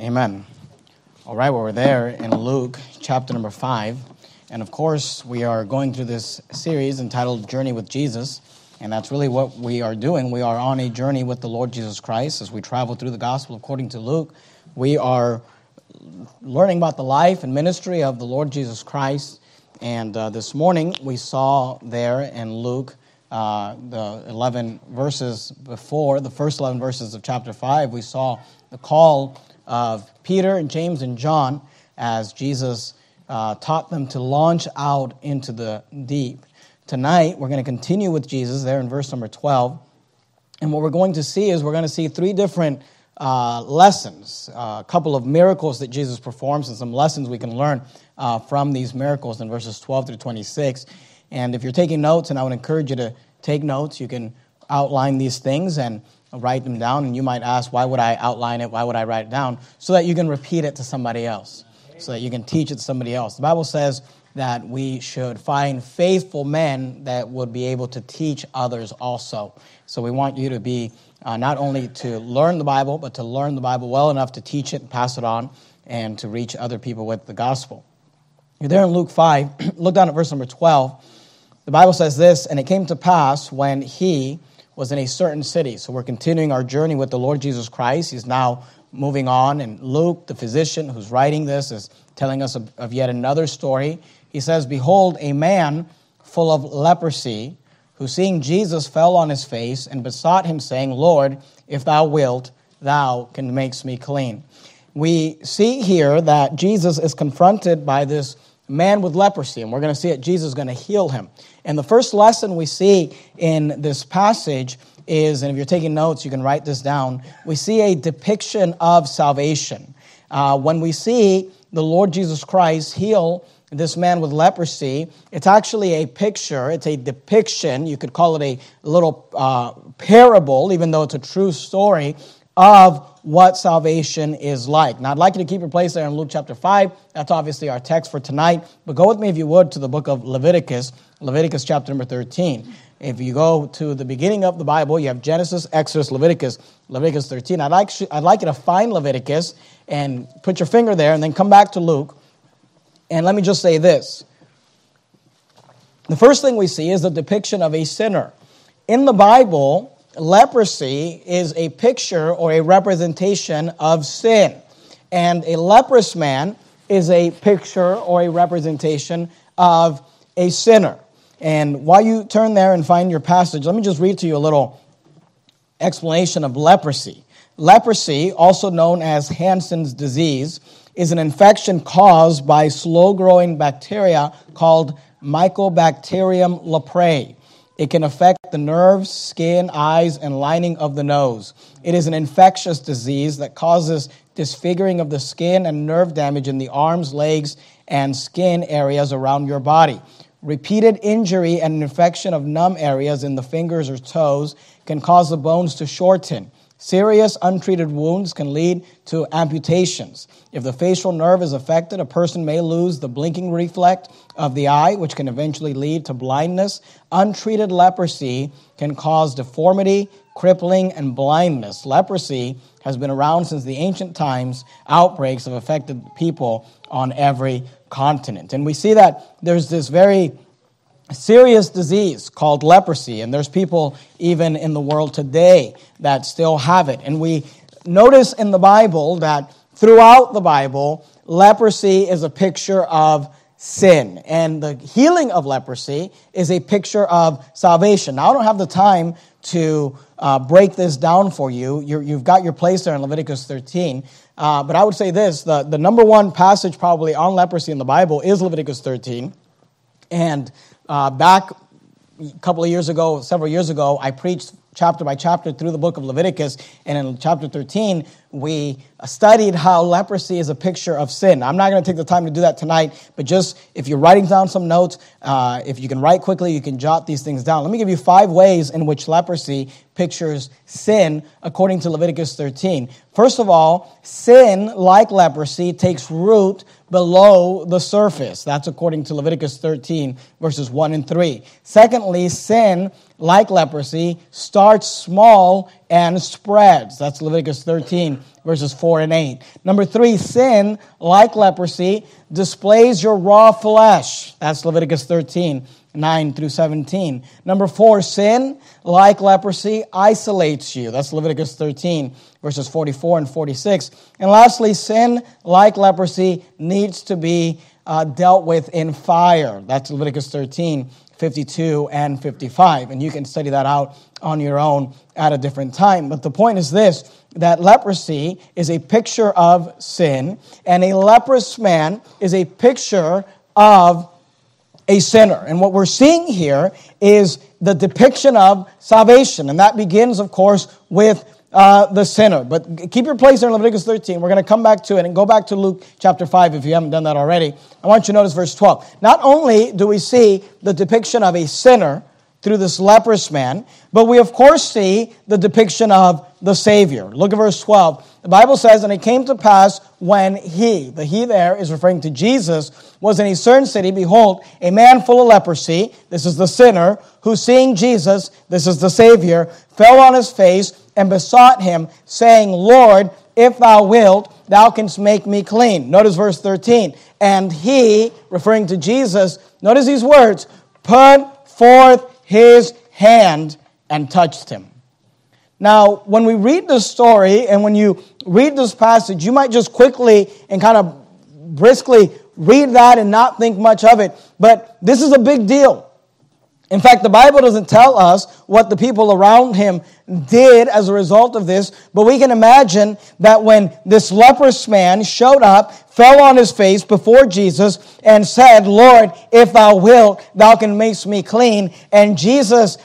Amen. All right, well, we're there in Luke chapter number five. And of course, we are going through this series entitled Journey with Jesus. And that's really what we are doing. We are on a journey with the Lord Jesus Christ as we travel through the gospel according to Luke. We are learning about the life and ministry of the Lord Jesus Christ. And uh, this morning, we saw there in Luke uh, the 11 verses before, the first 11 verses of chapter 5, we saw the call of Peter and James and John as Jesus uh, taught them to launch out into the deep. Tonight, we're going to continue with Jesus there in verse number 12. And what we're going to see is we're going to see three different uh, lessons, uh, a couple of miracles that Jesus performs, and some lessons we can learn uh, from these miracles in verses 12 through 26. And if you're taking notes, and I would encourage you to take notes, you can outline these things and write them down. And you might ask, why would I outline it? Why would I write it down? So that you can repeat it to somebody else, so that you can teach it to somebody else. The Bible says that we should find faithful men that would be able to teach others also. So we want you to be uh, not only to learn the Bible, but to learn the Bible well enough to teach it and pass it on and to reach other people with the gospel. You're there in Luke 5. Look down at verse number 12. The Bible says this, and it came to pass when he was in a certain city. So we're continuing our journey with the Lord Jesus Christ. He's now moving on, and Luke, the physician who's writing this, is telling us of, of yet another story. He says, Behold, a man full of leprosy, who seeing Jesus fell on his face and besought him, saying, Lord, if thou wilt, thou can make me clean. We see here that Jesus is confronted by this man with leprosy, and we're going to see it. Jesus is going to heal him. And the first lesson we see in this passage is, and if you're taking notes, you can write this down. We see a depiction of salvation. Uh, when we see the Lord Jesus Christ heal this man with leprosy, it's actually a picture, it's a depiction, you could call it a little uh, parable, even though it's a true story, of what salvation is like. Now, I'd like you to keep your place there in Luke chapter 5. That's obviously our text for tonight. But go with me, if you would, to the book of Leviticus, Leviticus chapter number 13. If you go to the beginning of the Bible, you have Genesis, Exodus, Leviticus, Leviticus 13. I'd like, I'd like you to find Leviticus and put your finger there and then come back to Luke. And let me just say this. The first thing we see is the depiction of a sinner. In the Bible, leprosy is a picture or a representation of sin. And a leprous man is a picture or a representation of a sinner. And while you turn there and find your passage, let me just read to you a little explanation of leprosy. Leprosy, also known as Hansen's disease, is an infection caused by slow growing bacteria called Mycobacterium leprae. It can affect the nerves, skin, eyes, and lining of the nose. It is an infectious disease that causes disfiguring of the skin and nerve damage in the arms, legs, and skin areas around your body. Repeated injury and infection of numb areas in the fingers or toes can cause the bones to shorten. Serious untreated wounds can lead to amputations. If the facial nerve is affected, a person may lose the blinking reflex of the eye, which can eventually lead to blindness. Untreated leprosy can cause deformity, crippling, and blindness. Leprosy has been around since the ancient times. Outbreaks have affected people on every continent. And we see that there's this very serious disease called leprosy, and there's people even in the world today that still have it. And we notice in the Bible that throughout the Bible, leprosy is a picture of sin, and the healing of leprosy is a picture of salvation. Now, I don't have the time to uh, break this down for you. you have got your place there in Leviticus 13. Uh, but I would say this the, the number one passage probably on leprosy in the Bible is Leviticus 13. And uh, back a couple of years ago, several years ago, I preached chapter by chapter through the book of Leviticus. And in chapter 13, we studied how leprosy is a picture of sin. I'm not going to take the time to do that tonight, but just if you're writing down some notes, uh, if you can write quickly, you can jot these things down. Let me give you five ways in which leprosy pictures sin according to Leviticus 13. First of all, sin, like leprosy, takes root below the surface. That's according to Leviticus 13, verses 1 and 3. Secondly, sin, like leprosy, starts small and spreads. That's Leviticus 13, verses 4 and 8. Number three, sin, like leprosy, displays your raw flesh. That's Leviticus 13, 9 through 17. Number four, sin, like leprosy, isolates you. That's Leviticus 13, verses 44 and 46. And lastly, sin, like leprosy, needs to be uh, dealt with in fire. That's Leviticus 13, 52 and 55. And you can study that out on your own at a different time. But the point is this that leprosy is a picture of sin, and a leprous man is a picture of a sinner. And what we're seeing here is the depiction of salvation. And that begins, of course, with uh, the sinner. But keep your place there in Leviticus 13. We're going to come back to it and go back to Luke chapter 5 if you haven't done that already. I want you to notice verse 12. Not only do we see the depiction of a sinner through this leprous man, but we of course see the depiction of the Savior. Look at verse 12. The Bible says, And it came to pass when he, the he there is referring to Jesus, was in a certain city, behold, a man full of leprosy, this is the sinner, who seeing Jesus, this is the Savior, fell on his face and besought him, saying, Lord, if thou wilt, thou canst make me clean. Notice verse 13. And he, referring to Jesus, notice these words, put forth his hand and touched him. Now, when we read this story and when you read this passage, you might just quickly and kind of briskly read that and not think much of it. But this is a big deal. In fact, the Bible doesn't tell us what the people around him did as a result of this, but we can imagine that when this leprous man showed up, fell on his face before Jesus, and said, Lord, if thou wilt, thou can make me clean. And Jesus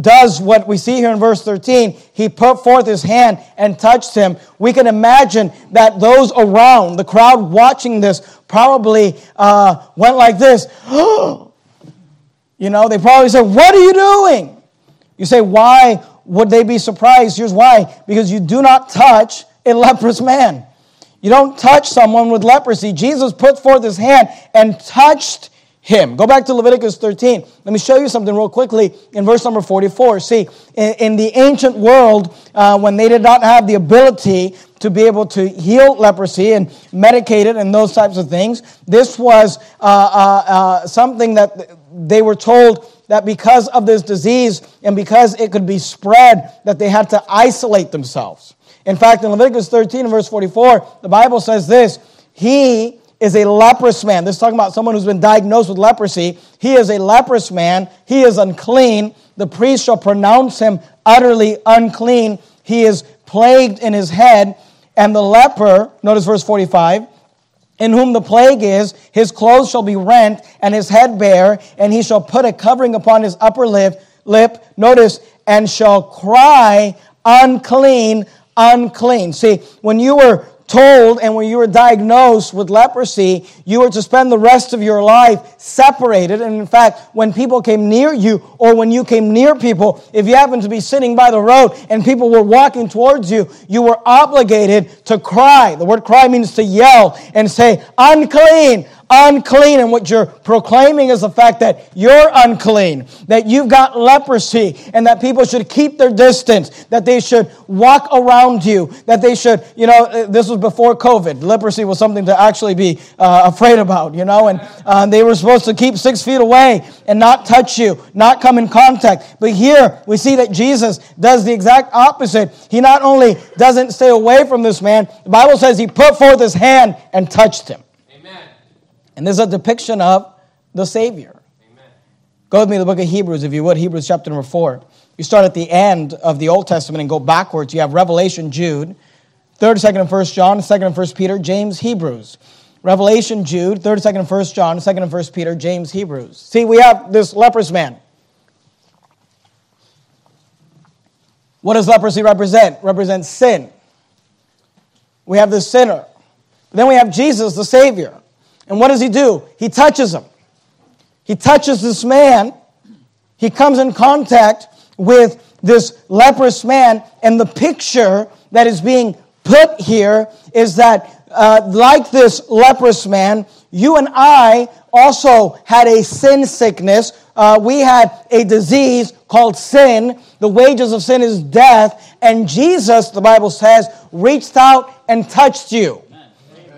does what we see here in verse 13. He put forth his hand and touched him. We can imagine that those around, the crowd watching this, probably uh, went like this. You know, they probably said, What are you doing? You say, Why would they be surprised? Here's why because you do not touch a leprous man. You don't touch someone with leprosy. Jesus put forth his hand and touched him. Go back to Leviticus 13. Let me show you something real quickly in verse number 44. See, in, in the ancient world, uh, when they did not have the ability to be able to heal leprosy and medicate it and those types of things, this was uh, uh, uh something that they were told that because of this disease and because it could be spread, that they had to isolate themselves. In fact, in Leviticus 13 verse 44, the Bible says this He is a leprous man. This is talking about someone who's been diagnosed with leprosy. He is a leprous man. He is unclean. The priest shall pronounce him utterly unclean. He is plagued in his head. And the leper, notice verse 45, in whom the plague is, his clothes shall be rent and his head bare, and he shall put a covering upon his upper lip, lip, notice, and shall cry, unclean, unclean. See, when you were told and when you were diagnosed with leprosy, you were to spend the rest of your life separated. And in fact, when people came near you or when you came near people, if you happened to be sitting by the road and people were walking towards you, you were obligated to cry. The word cry means to yell and say, unclean, unclean. And what you're proclaiming is the fact that you're unclean, that you've got leprosy, and that people should keep their distance, that they should walk around you, that they should, you know, uh, this was before COVID. Leprosy was something to actually be uh, afraid about, you know, and uh, they were supposed to keep six feet away and not touch you, not come in contact. But here we see that Jesus does the exact opposite. He not only doesn't stay away from this man, the Bible says he put forth his hand and touched him. And this is a depiction of the Savior. Amen. Go with me to the book of Hebrews, if you would, Hebrews chapter number 4. You start at the end of the Old Testament and go backwards. You have Revelation, Jude, 3rd, 2nd, and 1st John, 2nd and 1st Peter, James, Hebrews. Revelation, Jude, 3rd, 2nd, and 1st John, 2nd and 1st Peter, James, Hebrews. See, we have this leprous man. What does leprosy represent? Represents sin. We have the sinner. Then we have Jesus, the Savior. And what does he do? He touches him. He touches this man. He comes in contact with this leprous man, and the picture that is being put here is that, uh, like this leprous man, you and I also had a sin sickness. Uh, we had a disease called sin. The wages of sin is death. And Jesus, the Bible says, reached out and touched you.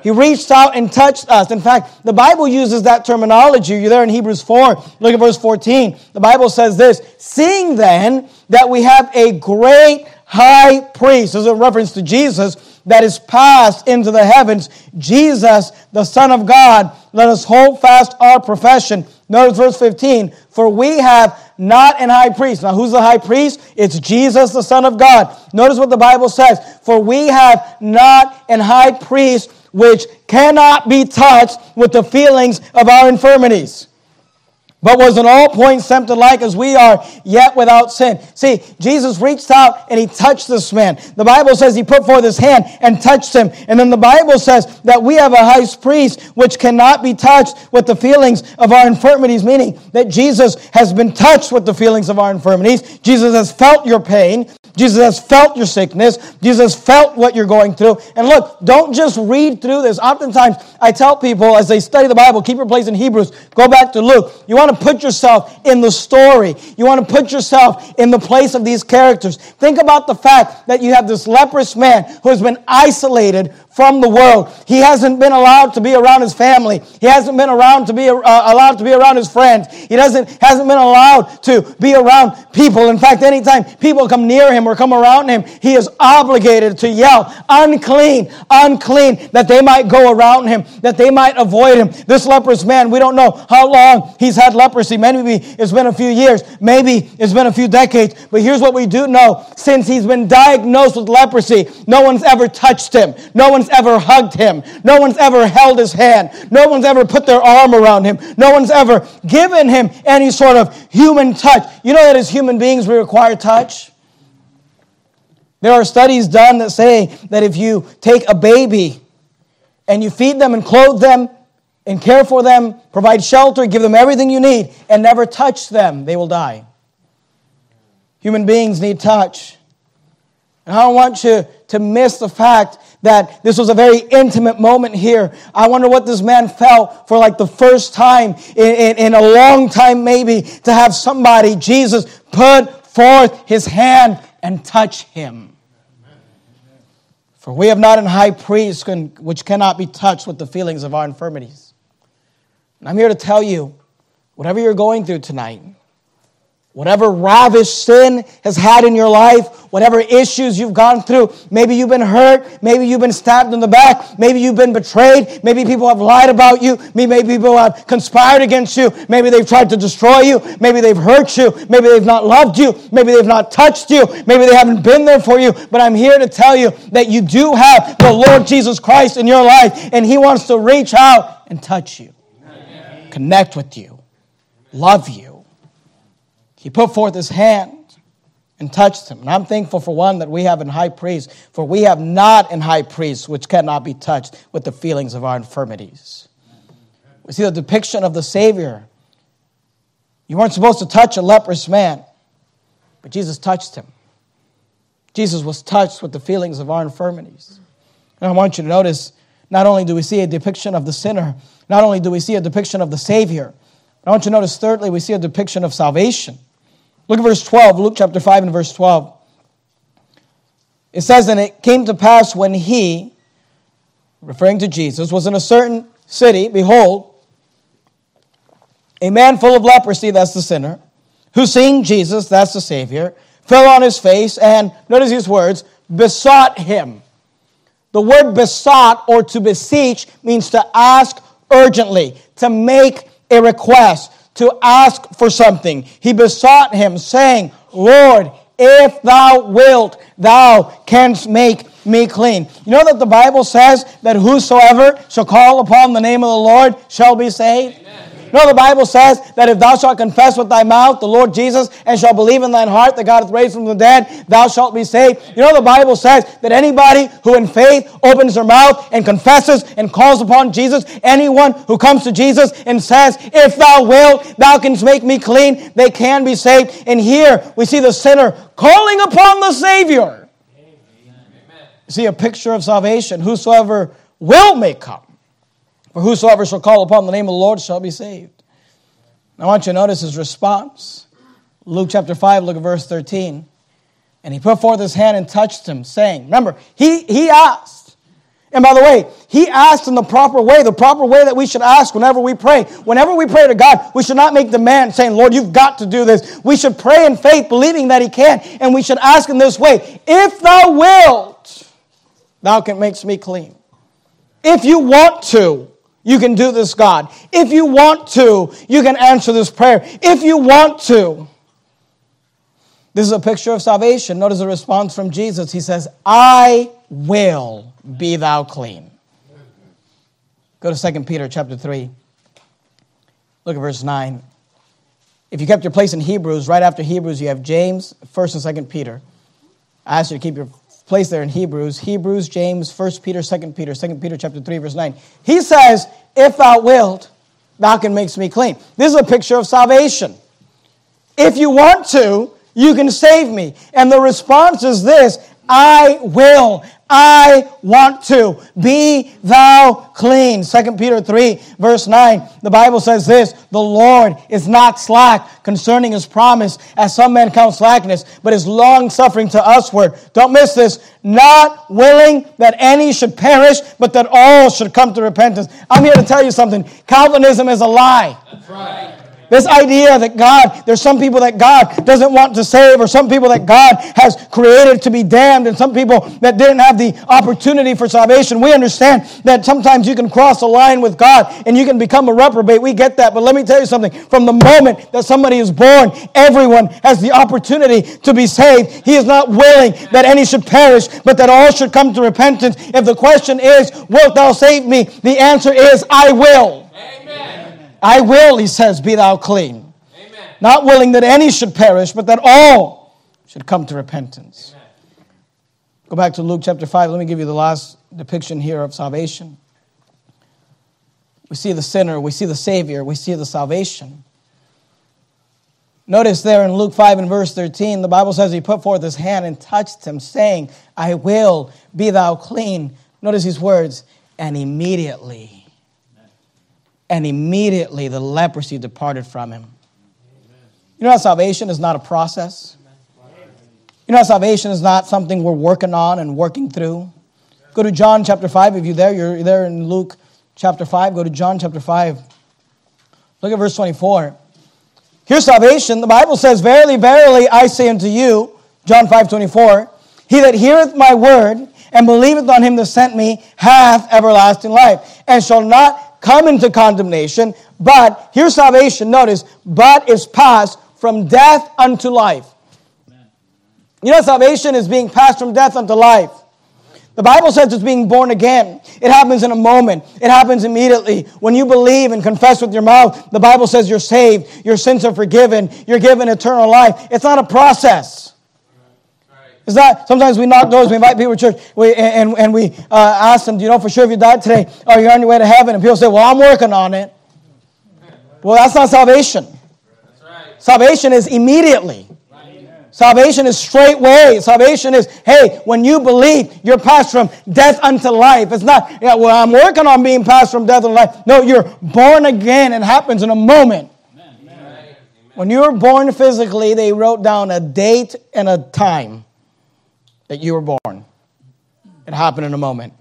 He reached out and touched us. In fact, the Bible uses that terminology. You're there in Hebrews 4. Look at verse 14. The Bible says this Seeing then that we have a great high priest, this is a reference to Jesus, that is passed into the heavens, Jesus, the Son of God, let us hold fast our profession. Notice verse 15. For we have not an high priest. Now, who's the high priest? It's Jesus, the Son of God. Notice what the Bible says. For we have not an high priest which cannot be touched with the feelings of our infirmities but was in all points tempted like as we are, yet without sin. See, Jesus reached out and he touched this man. The Bible says he put forth his hand and touched him. And then the Bible says that we have a high priest which cannot be touched with the feelings of our infirmities, meaning that Jesus has been touched with the feelings of our infirmities. Jesus has felt your pain. Jesus has felt your sickness. Jesus felt what you're going through. And look, don't just read through this. Oftentimes, I tell people as they study the Bible, keep your place in Hebrews, go back to Luke. You want to put yourself in the story. You want to put yourself in the place of these characters. Think about the fact that you have this leprous man who has been isolated from the world. He hasn't been allowed to be around his family. He hasn't been around to be uh, allowed to be around his friends. He doesn't hasn't been allowed to be around people. In fact, anytime people come near him or come around him, he is obligated to yell, "Unclean, unclean," that they might go around him, that they might avoid him. This leprous man, we don't know how long he's had leprosy. Maybe it's been a few years, maybe it's been a few decades. But here's what we do know: since he's been diagnosed with leprosy, no one's ever touched him. No one's ever hugged him. No one's ever held his hand. No one's ever put their arm around him. No one's ever given him any sort of human touch. You know that as human beings we require touch? There are studies done that say that if you take a baby and you feed them and clothe them and care for them, provide shelter, give them everything you need, and never touch them, they will die. Human beings need touch. And I don't want you to miss the fact that this was a very intimate moment here. I wonder what this man felt for like the first time in, in, in a long time, maybe, to have somebody, Jesus, put forth his hand and touch him. For we have not an high priest which cannot be touched with the feelings of our infirmities. And I'm here to tell you, whatever you're going through tonight, Whatever ravish sin has had in your life, whatever issues you've gone through, maybe you've been hurt, maybe you've been stabbed in the back, maybe you've been betrayed, maybe people have lied about you, maybe people have conspired against you, maybe they've tried to destroy you, maybe they've hurt you, maybe they've not loved you, maybe they've not touched you, maybe they haven't been there for you, but I'm here to tell you that you do have the Lord Jesus Christ in your life, and He wants to reach out and touch you, connect with you, love you he put forth his hand and touched him. And I'm thankful for one that we have in high priest, for we have not in high priest which cannot be touched with the feelings of our infirmities. We see the depiction of the Savior. You weren't supposed to touch a leprous man, but Jesus touched him. Jesus was touched with the feelings of our infirmities. And I want you to notice not only do we see a depiction of the sinner, not only do we see a depiction of the Savior, I want you to notice, thirdly, we see a depiction of salvation. Look at verse 12, Luke chapter 5 and verse 12. It says, And it came to pass when he, referring to Jesus, was in a certain city, behold, a man full of leprosy, that's the sinner, who seeing Jesus, that's the Savior, fell on his face and, notice these words, besought him. The word besought or to beseech means to ask urgently, to make a request to ask for something. He besought him, saying, Lord, if thou wilt, thou canst make me clean. You know that the Bible says that whosoever shall call upon the name of the Lord shall be saved? No, the Bible says that if thou shalt confess with thy mouth the Lord Jesus and shalt believe in thine heart that God hath raised from the dead, thou shalt be saved. You know, the Bible says that anybody who in faith opens their mouth and confesses and calls upon Jesus, anyone who comes to Jesus and says, If thou wilt, thou canst make me clean, they can be saved. And here we see the sinner calling upon the Savior. see a picture of salvation. Whosoever will may come. For whosoever shall call upon the name of the Lord shall be saved. I want you to notice his response. Luke chapter 5, look at verse 13. And he put forth his hand and touched him, saying, Remember, he, he asked. And by the way, he asked in the proper way, the proper way that we should ask whenever we pray. Whenever we pray to God, we should not make demand saying, Lord, you've got to do this. We should pray in faith, believing that he can. And we should ask in this way, If thou wilt, thou can make me clean. If you want to, you can do this, God. If you want to, you can answer this prayer. If you want to. This is a picture of salvation. Notice the response from Jesus. He says, I will be thou clean. Go to 2 Peter chapter 3. Look at verse 9. If you kept your place in Hebrews, right after Hebrews, you have James, 1st and 2nd Peter. I ask you to keep your place there in Hebrews. Hebrews, James, 1 Peter, 2 Peter, 2 Peter chapter 3, verse 9. He says, If thou wilt, thou can make me clean. This is a picture of salvation. If you want to, you can save me. And the response is this I will. I want to. Be thou clean. 2 Peter 3, verse 9. The Bible says this The Lord is not slack concerning his promise, as some men count slackness, but is long suffering to usward. Don't miss this. Not willing that any should perish, but that all should come to repentance. I'm here to tell you something. Calvinism is a lie. That's right. This idea that God, there's some people that God doesn't want to save, or some people that God has created to be damned, and some people that didn't have the opportunity for salvation. We understand that sometimes you can cross a line with God and you can become a reprobate. We get that. But let me tell you something. From the moment that somebody is born, everyone has the opportunity to be saved. He is not willing that any should perish, but that all should come to repentance. If the question is, Wilt thou save me? The answer is, I will. I will, he says, be thou clean. Amen. Not willing that any should perish, but that all should come to repentance. Amen. Go back to Luke chapter 5. Let me give you the last depiction here of salvation. We see the sinner, we see the Savior, we see the salvation. Notice there in Luke 5 and verse 13, the Bible says he put forth his hand and touched him, saying, I will be thou clean. Notice these words, and immediately and immediately the leprosy departed from him. You know how salvation is not a process? You know how salvation is not something we're working on and working through? Go to John chapter 5. If you're there, you're there in Luke chapter 5. Go to John chapter 5. Look at verse 24. Here's salvation. The Bible says, Verily, verily, I say unto you, John 5 24, He that heareth my word and believeth on him that sent me hath everlasting life, and shall not come into condemnation, but here's salvation, notice, but is passed from death unto life. You know, salvation is being passed from death unto life. The Bible says it's being born again. It happens in a moment. It happens immediately. When you believe and confess with your mouth, the Bible says you're saved, your sins are forgiven, you're given eternal life. It's not a process. It's not, sometimes we knock doors, we invite people to church, we, and, and we uh, ask them, Do you know for sure if you died today, are you on your way to heaven? And people say, Well, I'm working on it. Well, that's not salvation. Salvation is immediately. Salvation is straightway. Salvation is, hey, when you believe, you're passed from death unto life. It's not, yeah, well, I'm working on being passed from death unto life. No, you're born again. It happens in a moment. Amen. When you were born physically, they wrote down a date and a time that you were born. It happened in a moment.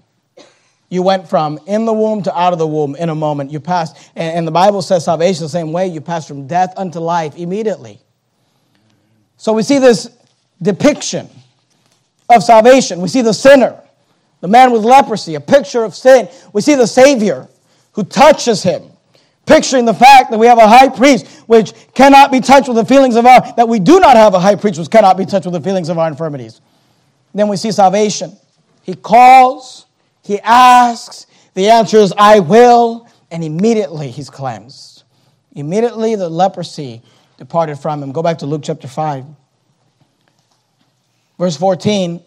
You went from in the womb to out of the womb in a moment. You passed, and, the Bible says salvation the same way. You passed from death unto life immediately. So we see this depiction of salvation. We see the sinner, the man with leprosy, a picture of sin. We see the Savior who touches him, picturing the fact that we have a high priest which cannot be touched with the feelings of our, that we do not have a high priest which cannot be touched with the feelings of our infirmities. Then we see salvation. He calls, he asks, the answer is, I will, and immediately he's cleansed. Immediately the leprosy departed from him. Go back to Luke chapter 5. Verse 14.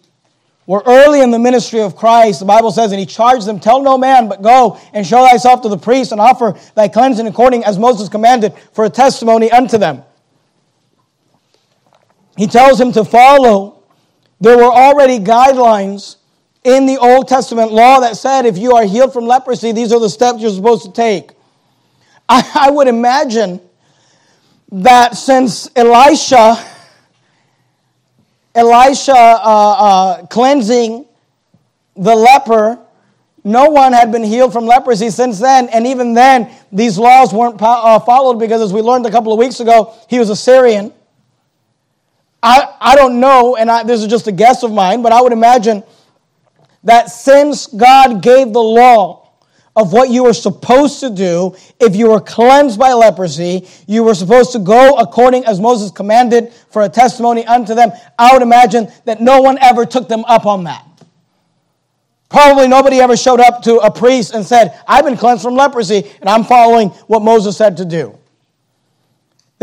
We're early in the ministry of Christ. The Bible says, and he charged them, Tell no man, but go and show thyself to the priest and offer thy cleansing according as Moses commanded for a testimony unto them. He tells him to follow there were already guidelines in the Old Testament law that said if you are healed from leprosy, these are the steps you're supposed to take. I, I would imagine that since Elisha, Elisha uh, uh, cleansing the leper, no one had been healed from leprosy since then. And even then, these laws weren't uh, followed because, as we learned a couple of weeks ago, he was a Syrian. I, I don't know, and I, this is just a guess of mine, but I would imagine that since God gave the law of what you were supposed to do, if you were cleansed by leprosy, you were supposed to go according as Moses commanded for a testimony unto them. I would imagine that no one ever took them up on that. Probably nobody ever showed up to a priest and said, I've been cleansed from leprosy and I'm following what Moses said to do.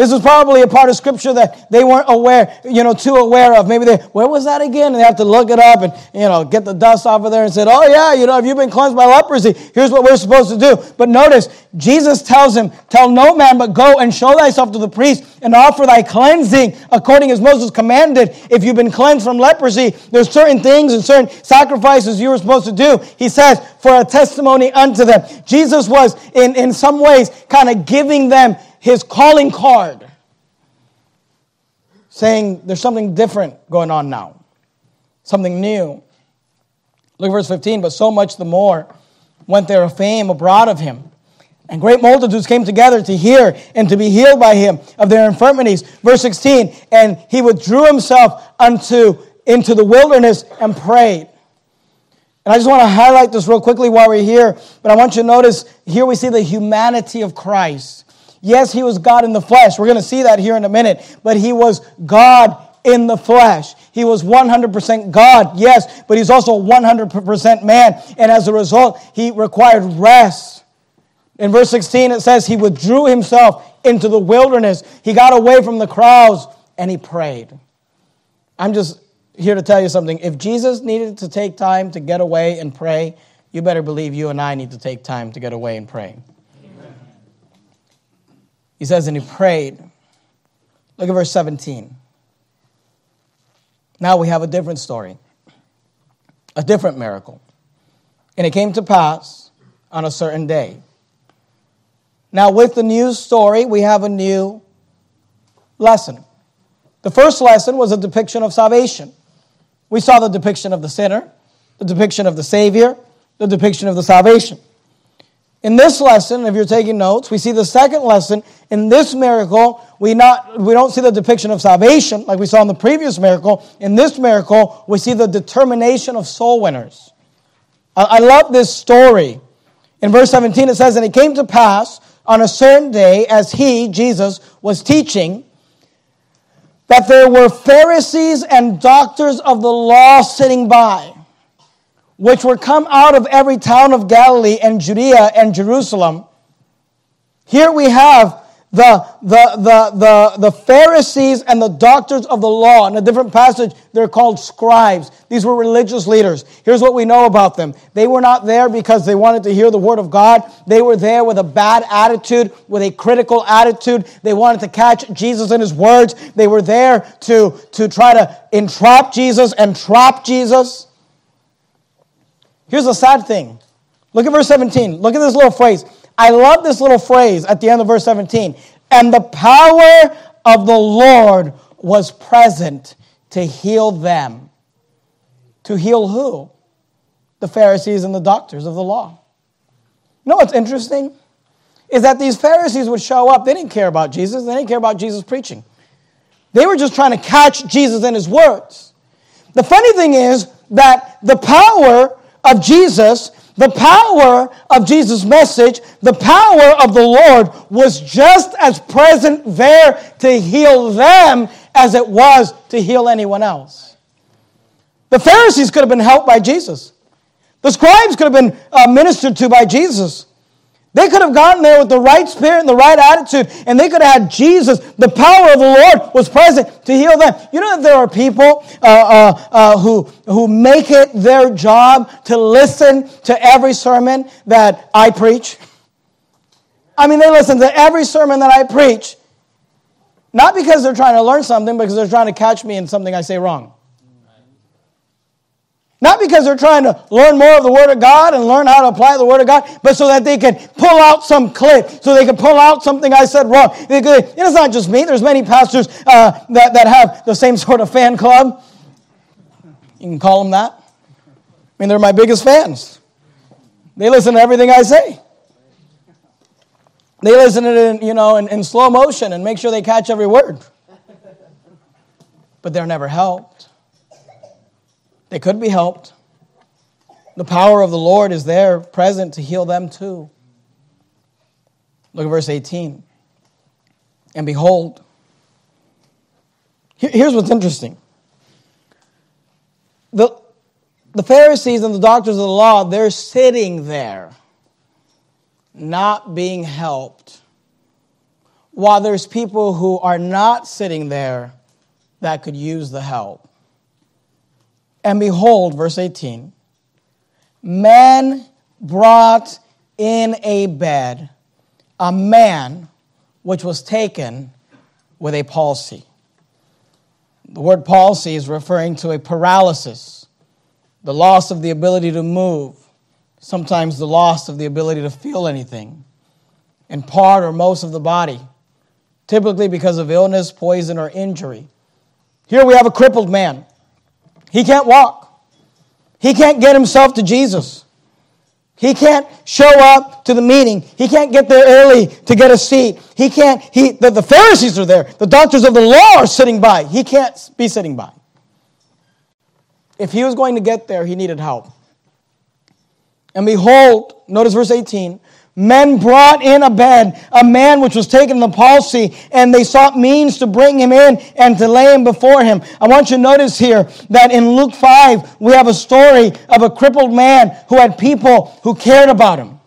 This is probably a part of scripture that they weren't aware, you know, too aware of. Maybe they, where was that again? And they have to look it up and, you know, get the dust off of there and said, oh yeah, you know, if you've been cleansed by leprosy, here's what we're supposed to do. But notice, Jesus tells him, tell no man but go and show thyself to the priest and offer thy cleansing according as Moses commanded. If you've been cleansed from leprosy, there's certain things and certain sacrifices you were supposed to do. He says, for a testimony unto them. Jesus was in, in some ways kind of giving them his calling card, saying there's something different going on now, something new. Look at verse 15. But so much the more went there a fame abroad of him. And great multitudes came together to hear and to be healed by him of their infirmities. Verse 16, and he withdrew himself unto into the wilderness and prayed. And I just want to highlight this real quickly while we're here, but I want you to notice here we see the humanity of Christ. Yes, he was God in the flesh. We're going to see that here in a minute. But he was God in the flesh. He was 100% God, yes, but he's also 100% man. And as a result, he required rest. In verse 16, it says, He withdrew himself into the wilderness. He got away from the crowds and he prayed. I'm just here to tell you something. If Jesus needed to take time to get away and pray, you better believe you and I need to take time to get away and pray. He says, and he prayed. Look at verse 17. Now we have a different story, a different miracle. And it came to pass on a certain day. Now, with the new story, we have a new lesson. The first lesson was a depiction of salvation. We saw the depiction of the sinner, the depiction of the Savior, the depiction of the salvation. In this lesson, if you're taking notes, we see the second lesson. In this miracle, we, not, we don't see the depiction of salvation like we saw in the previous miracle. In this miracle, we see the determination of soul winners. I, I love this story. In verse 17, it says, And it came to pass on a certain day, as he, Jesus, was teaching, that there were Pharisees and doctors of the law sitting by which were come out of every town of Galilee and Judea and Jerusalem. Here we have the, the, the, the, the Pharisees and the doctors of the law. In a different passage, they're called scribes. These were religious leaders. Here's what we know about them they were not there because they wanted to hear the word of God. They were there with a bad attitude, with a critical attitude. They wanted to catch Jesus in his words. They were there to, to try to entrap Jesus and trap Jesus. Here's the sad thing. Look at verse 17. Look at this little phrase. I love this little phrase at the end of verse 17. And the power of the Lord was present to heal them. To heal who? The Pharisees and the doctors of the law. You know what's interesting? Is that these Pharisees would show up. They didn't care about Jesus, they didn't care about Jesus preaching. They were just trying to catch Jesus in his words. The funny thing is that the power of Jesus, the power of Jesus' message, the power of the Lord was just as present there to heal them as it was to heal anyone else. The Pharisees could have been helped by Jesus. The scribes could have been uh, ministered to by Jesus. They could have gotten there with the right spirit and the right attitude, and they could have had Jesus. The power of the Lord was present to heal them. You know that there are people uh, uh, uh, who, who make it their job to listen to every sermon that I preach? I mean, they listen to every sermon that I preach, not because they're trying to learn something, because they're trying to catch me in something I say wrong. Not because they're trying to learn more of the Word of God and learn how to apply the Word of God, but so that they can pull out some clip, so they can pull out something I said wrong. It's not just me. There's many pastors uh, that, that have the same sort of fan club. You can call them that. I mean, they're my biggest fans. They listen to everything I say. They listen to it in, you know, in, in slow motion and make sure they catch every word. But they're never helped. They could be helped. The power of the Lord is there present to heal them too. Look at verse 18. And behold, here's what's interesting. The, the Pharisees and the doctors of the law, they're sitting there, not being helped, while there's people who are not sitting there that could use the help. And behold, verse 18, men brought in a bed a man which was taken with a palsy. The word palsy is referring to a paralysis, the loss of the ability to move, sometimes the loss of the ability to feel anything in part or most of the body, typically because of illness, poison, or injury. Here we have a crippled man. He can't walk. He can't get himself to Jesus. He can't show up to the meeting. He can't get there early to get a seat. He can't, he, the, the Pharisees are there. The doctors of the law are sitting by. He can't be sitting by. If he was going to get there, he needed help. And behold, notice verse 18 men brought in a bed a man which was taken in the palsy, and they sought means to bring him in and to lay him before him. I want you to notice here that in Luke 5, we have a story of a crippled man who had people who cared about him.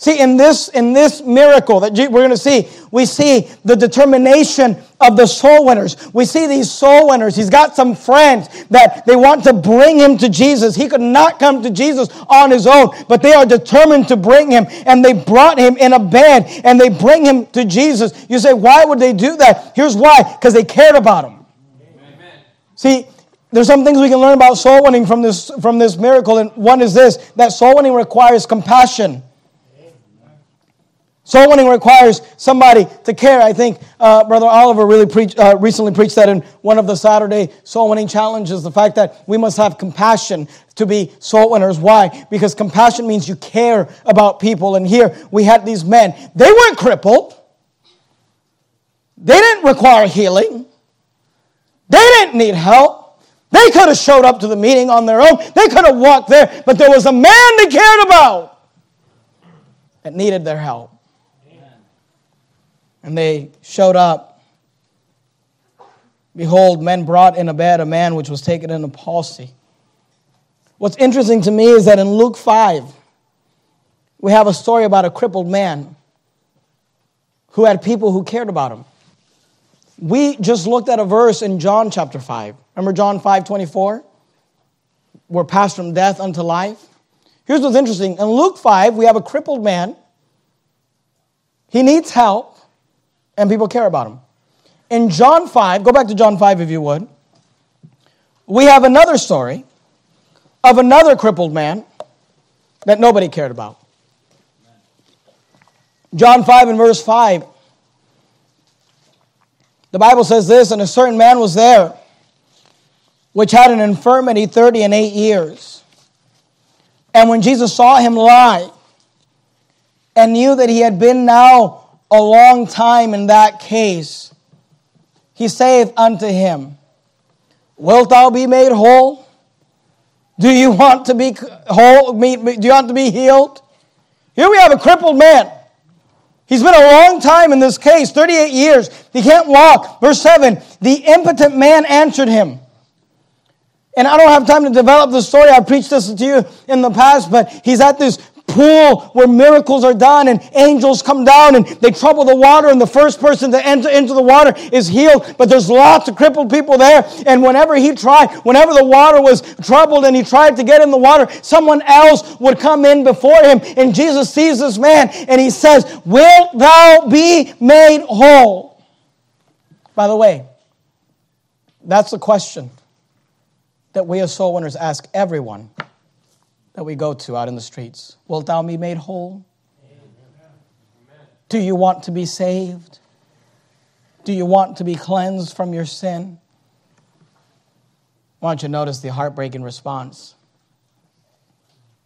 See, in this, in this miracle that we're going to see, we see the determination of the soul winners. We see these soul winners. He's got some friends that they want to bring him to Jesus. He could not come to Jesus on his own, but they are determined to bring him. And they brought him in a bed and they bring him to Jesus. You say, why would they do that? Here's why because they cared about him. Amen. See, there's some things we can learn about soul winning from this, from this miracle, and one is this that soul winning requires compassion. Soul winning requires somebody to care. I think uh, Brother Oliver really preach, uh, recently preached that in one of the Saturday soul winning challenges the fact that we must have compassion to be soul winners. Why? Because compassion means you care about people. And here we had these men. They weren't crippled, they didn't require healing, they didn't need help. They could have showed up to the meeting on their own, they could have walked there, but there was a man they cared about that needed their help and they showed up. Behold, men brought in a bed a man which was taken in a palsy. What's interesting to me is that in Luke 5, we have a story about a crippled man who had people who cared about him. We just looked at a verse in John chapter 5. Remember John 5 24? We're passed from death unto life. Here's what's interesting. In Luke 5, we have a crippled man. He needs help and people care about him. In John 5, go back to John 5 if you would, we have another story of another crippled man that nobody cared about. John 5 and verse 5. The Bible says this, and a certain man was there which had an infirmity 30 and 8 years. And when Jesus saw him lie and knew that he had been now a long time in that case, he saith unto him, Wilt thou be made whole? Do you want to be whole? Do you want to be healed? Here we have a crippled man. He's been a long time in this case, 38 years. He can't walk. Verse 7 The impotent man answered him. And I don't have time to develop the story. I've preached this to you in the past, but he's at this pool where miracles are done and angels come down and they trouble the water and the first person to enter into the water is healed. But there's lots of crippled people there. And whenever he tried, whenever the water was troubled and he tried to get in the water, someone else would come in before him. And Jesus sees this man and he says, Wilt thou be made whole? By the way, that's the question. that we as soul winners ask everyone that we go to out in the streets Wilt thou be made whole? Do you want to be saved? Do you want to be cleansed from your sin? Why don't you notice the heartbreaking response?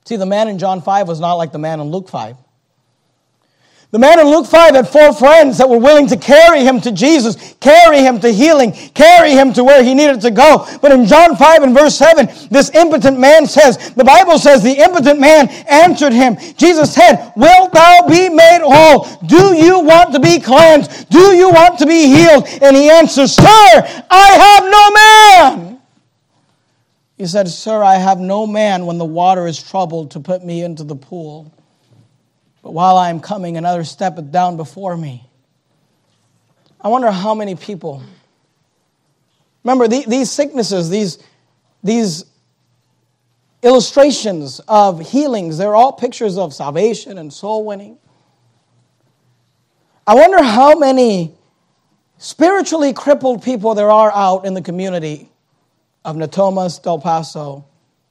See, the man in John 5 was not like the man in Luke 5. The man in Luke 5 had four friends that were willing to carry him to Jesus, carry him to healing, carry him to where he needed to go. But in John 5 and verse 7, this impotent man says, the Bible says, the impotent man answered him. Jesus said, Wilt thou be made whole? Do you want to be cleansed? Do you want to be healed? And he answers, Sir, I have no man. He said, Sir, I have no man when the water is troubled to put me into the pool. But while I am coming, another steppeth down before me. I wonder how many people. Remember, these sicknesses, these, these illustrations of healings, they're all pictures of salvation and soul winning. I wonder how many spiritually crippled people there are out in the community of Natomas, Del Paso,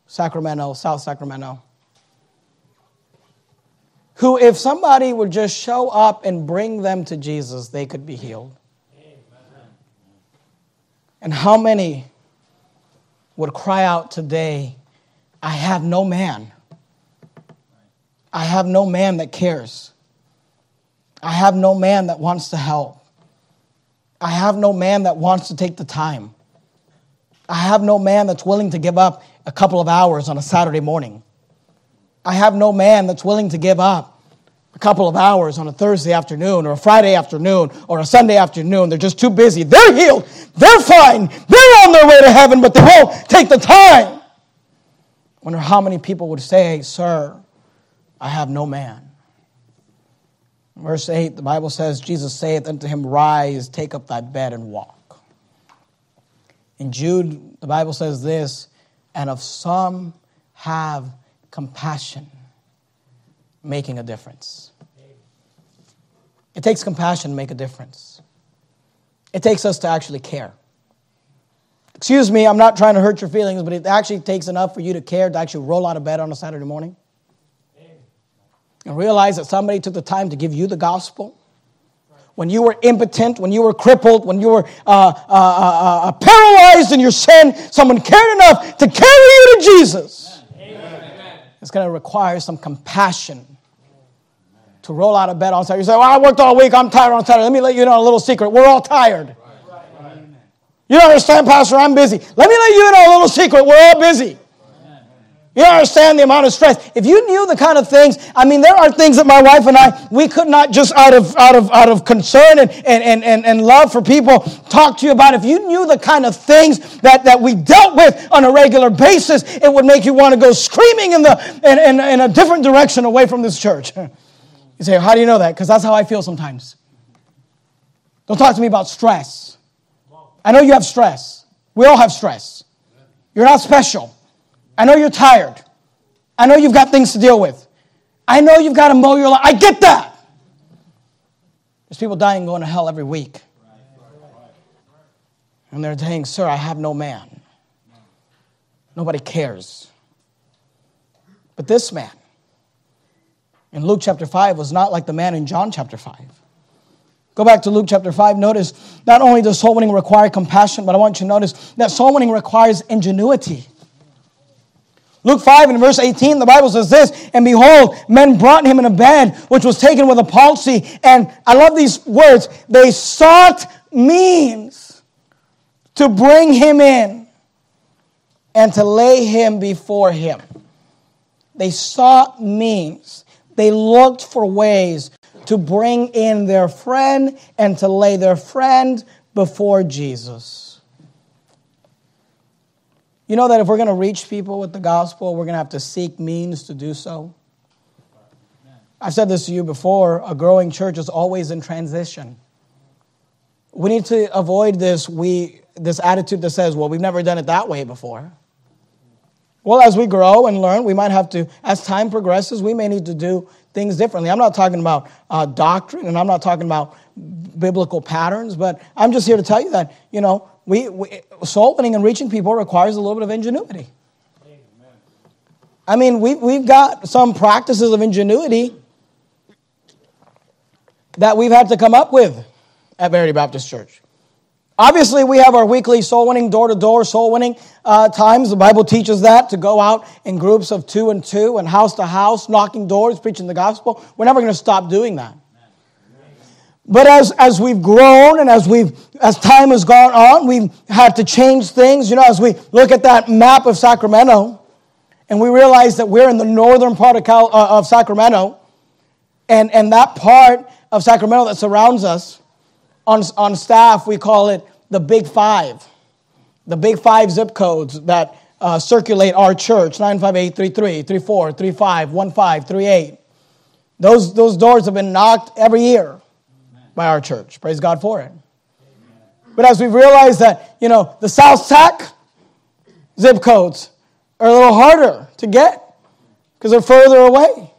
Sacramento, South Sacramento who, if somebody would just show up and bring them to Jesus, they could be healed. And how many would cry out today, I have no man. I have no man that cares. I have no man that wants to help. I have no man that wants to take the time. I have no man that's willing to give up a couple of hours on a Saturday morning. I have no man that's willing to give up a couple of hours on a Thursday afternoon or a Friday afternoon or a Sunday afternoon. They're just too busy. They're healed. They're fine. They're on their way to heaven, but they won't take the time. I wonder how many people would say, Sir, I have no man. Verse 8, the Bible says, Jesus saith unto him, Rise, take up thy bed and walk. In Jude, the Bible says this, and of some have compassion making a difference. It takes compassion to make a difference. It takes us to actually care. Excuse me, I'm not trying to hurt your feelings, but it actually takes enough for you to care to actually roll out of bed on a Saturday morning and realize that somebody took the time to give you the gospel. When you were impotent, when you were crippled, when you were uh, uh, uh, uh paralyzed in your sin, someone cared enough to carry you to Jesus. It's going to require some compassion to roll out of bed on Saturday. You say, Well, I worked all week, I'm tired on Saturday. Let me let you know a little secret. We're all tired. You don't understand, Pastor, I'm busy. Let me let you know a little secret. We're all busy. You understand the amount of stress. If you knew the kind of things, I mean, there are things that my wife and I, we could not just out of, out of, out of concern and, and, and, and love for people talk to you about. If you knew the kind of things that, that we dealt with on a regular basis, it would make you want to go screaming in, the, in, in, in a different direction away from this church. You say, How do you know that? Because that's how I feel sometimes. Don't talk to me about stress. I know you have stress. We all have stress. You're not special. I know you're tired. I know you've got things to deal with. I know you've got to mow your lawn. I get that. There's people dying going to hell every week. And they're saying, Sir, I have no man. Nobody cares. But this man, in Luke chapter 5 was not like the man in John chapter 5. Go back to Luke chapter 5. Notice not only does soul winning require compassion, but I want you to notice that soul winning requires ingenuity. Luke 5 and verse 18, the Bible says this, and behold, men brought him in a bed which was taken with a palsy. And I love these words. They sought means to bring him in and to lay him before him. They sought means. They looked for ways to bring in their friend and to lay their friend before Jesus. You know that if we're going to reach people with the gospel, we're going to have to seek means to do so. I've said this to you before a growing church is always in transition. We need to avoid this, we, this attitude that says, well, we've never done it that way before. Well, as we grow and learn, we might have to, as time progresses, we may need to do things differently. I'm not talking about uh, doctrine and I'm not talking about biblical patterns, but I'm just here to tell you that, you know, we, we soul winning and reaching people requires a little bit of ingenuity. I mean, we've, we've got some practices of ingenuity that we've had to come up with at Verity Baptist Church. Obviously, we have our weekly soul winning, door to door soul winning uh, times. The Bible teaches that to go out in groups of two and two and house to house, knocking doors, preaching the gospel. We're never going to stop doing that. But as, as we've grown and as we've as time has gone on, we've had to change things. You know, as we look at that map of Sacramento, and we realize that we're in the northern part of, Cal, uh, of Sacramento, and, and that part of Sacramento that surrounds us, on, on staff, we call it the Big Five. The Big Five zip codes that uh, circulate our church 95833, 34, 35, 15, 38. Those, those doors have been knocked every year by our church. Praise God for it. But as we've realized that, you know, the South Sac zip codes are a little harder to get because they're further away.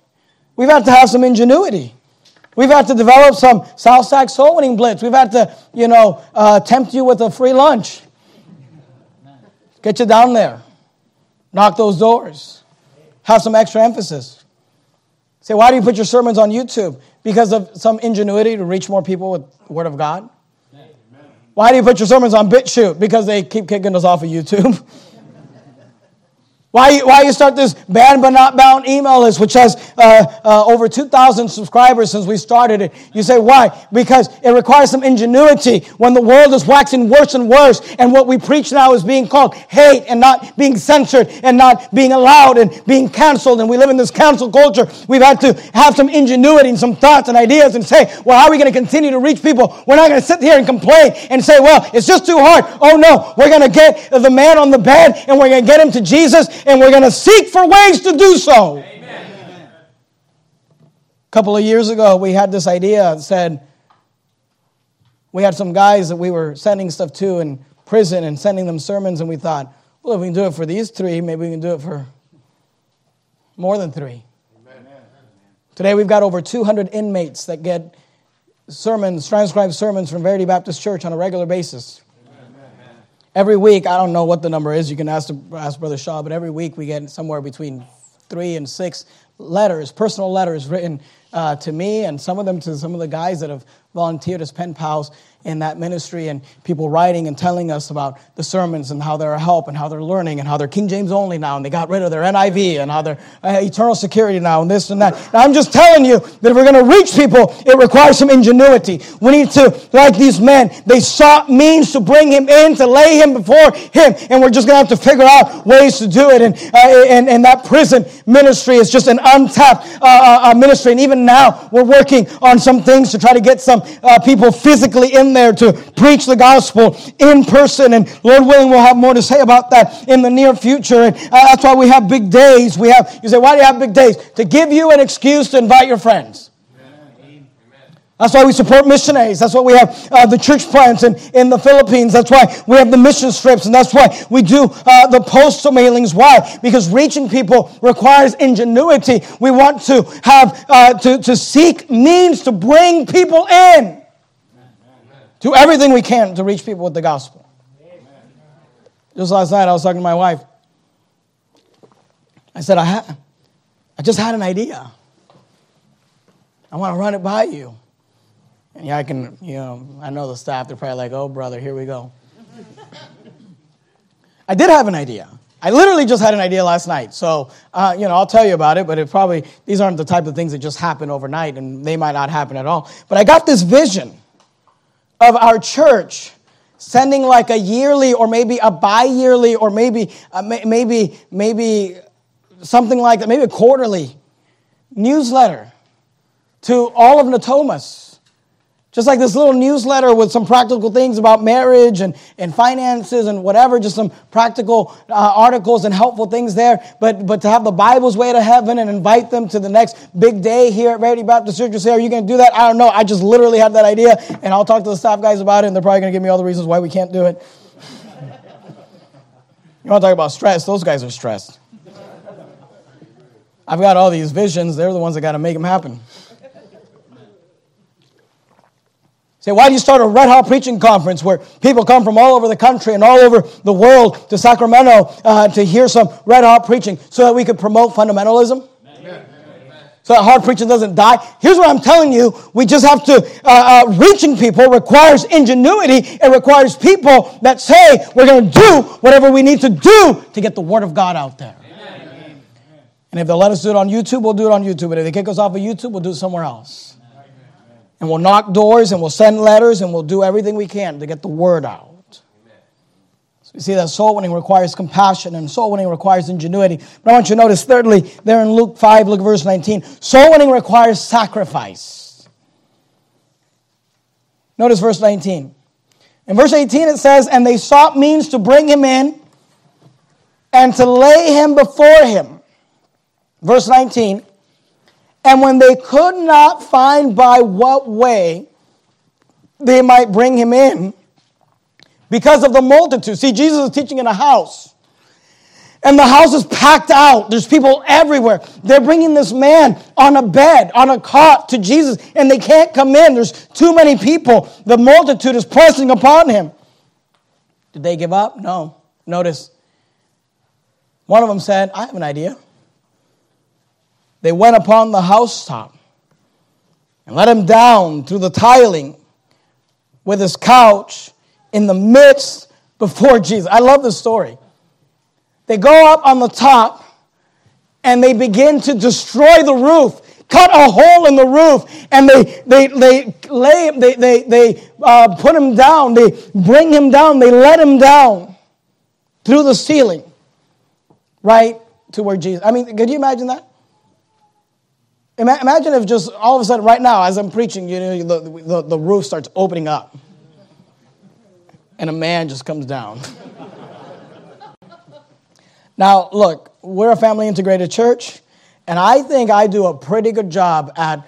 We've had to have some ingenuity. We've had to develop some South Sac soul winning blitz. We've had to, you know, uh, tempt you with a free lunch. Get you down there. Knock those doors. Have some extra emphasis. Say, why do you put your sermons on YouTube? Because of some ingenuity to reach more people with the Word of God? Why do you put your sermons on BitChute? Because they keep kicking us off of YouTube. Why, why you start this banned but not bound email list, which has uh, uh, over 2,000 subscribers since we started it? You say, why? Because it requires some ingenuity when the world is waxing worse and worse, and what we preach now is being called hate and not being censored and not being allowed and being canceled, and we live in this cancel culture. We've had to have some ingenuity and some thoughts and ideas and say, well, how are we going to continue to reach people? We're not going to sit here and complain and say, well, it's just too hard. Oh, no, we're going to get the man on the bed and we're going to get him to Jesus and we're going to seek for ways to do so. Amen. A couple of years ago, we had this idea that said we had some guys that we were sending stuff to in prison and sending them sermons, and we thought, well, if we can do it for these three, maybe we can do it for more than three. Amen. Today, we've got over 200 inmates that get sermons, transcribed sermons from Verity Baptist Church on a regular basis. Every week, I don't know what the number is, you can ask, ask Brother Shaw, but every week we get somewhere between three and six letters, personal letters written uh, to me and some of them to some of the guys that have volunteered as pen pals in that ministry and people writing and telling us about the sermons and how they're a help and how they're learning and how they're King James only now and they got rid of their NIV and how they're uh, eternal security now and this and that. And I'm just telling you that if we're going to reach people, it requires some ingenuity. We need to, like these men, they sought means to bring him in, to lay him before him, and we're just going to have to figure out ways to do it. And, uh, and, and that prison ministry is just an untapped uh, uh, uh ministry. And even now, we're working on some things to try to get some people physically in there to preach the gospel in person. And Lord willing, we'll have more to say about that in the near future. And uh, that's why we have big days. We have, you say, why do you have big days? To give you an excuse to invite your friends. That's why we support missionaries. That's why we have uh, the church plants in, in the Philippines. That's why we have the mission strips. And that's why we do uh, the postal mailings. Why? Because reaching people requires ingenuity. We want to have, uh, to, to seek means to bring people in. Do everything we can to reach people with the gospel. Just last night, I was talking to my wife. I said, I, ha- I just had an idea. I want to run it by you. And yeah, I can, you know, I know the staff, they're probably like, oh, brother, here we go. I did have an idea. I literally just had an idea last night. So, uh, you know, I'll tell you about it, but it probably, these aren't the type of things that just happen overnight and they might not happen at all. But I got this vision of our church sending like a yearly or maybe a bi-yearly or maybe uh, maybe maybe something like that maybe a quarterly newsletter to all of natomas just like this little newsletter with some practical things about marriage and, and finances and whatever, just some practical uh, articles and helpful things there. But, but to have the Bible's way to heaven and invite them to the next big day here at Verity Baptist Church, you say, Are you going to do that? I don't know. I just literally had that idea, and I'll talk to the staff guys about it, and they're probably going to give me all the reasons why we can't do it. you want to talk about stress? Those guys are stressed. I've got all these visions, they're the ones that got to make them happen. Say, why do you start a red hot preaching conference where people come from all over the country and all over the world to Sacramento uh, to hear some red hot preaching so that we could promote fundamentalism? Amen. So that hard preaching doesn't die. Here's what I'm telling you. We just have to, uh, uh, reaching people requires ingenuity. It requires people that say, we're going to do whatever we need to do to get the word of God out there. Amen. And if they'll let us do it on YouTube, we'll do it on YouTube. But if they kick us off of YouTube, we'll do it somewhere else and we'll knock doors and we'll send letters and we'll do everything we can to get the word out. So you see that soul winning requires compassion and soul winning requires ingenuity. But I want you to notice, thirdly, there in Luke 5, look at verse 19. Soul winning requires sacrifice. Notice verse 19. In verse 18 it says, And they sought means to bring him in and to lay him before him. Verse 19. And when they could not find by what way they might bring him in, because of the multitude. See, Jesus is teaching in a house. And the house is packed out. There's people everywhere. They're bringing this man on a bed, on a cot to Jesus, and they can't come in. There's too many people. The multitude is pressing upon him. Did they give up? No. Notice, one of them said, I have an idea they went upon the housetop and let him down through the tiling with his couch in the midst before Jesus. I love this story. They go up on the top and they begin to destroy the roof, cut a hole in the roof, and they, they, they lay, they, they, they uh, put him down, they bring him down, they let him down through the ceiling, right to where Jesus. I mean, could you imagine that? Imagine if just all of a sudden, right now, as I'm preaching, you know, the, the, the roof starts opening up and a man just comes down. now, look, we're a family integrated church, and I think I do a pretty good job at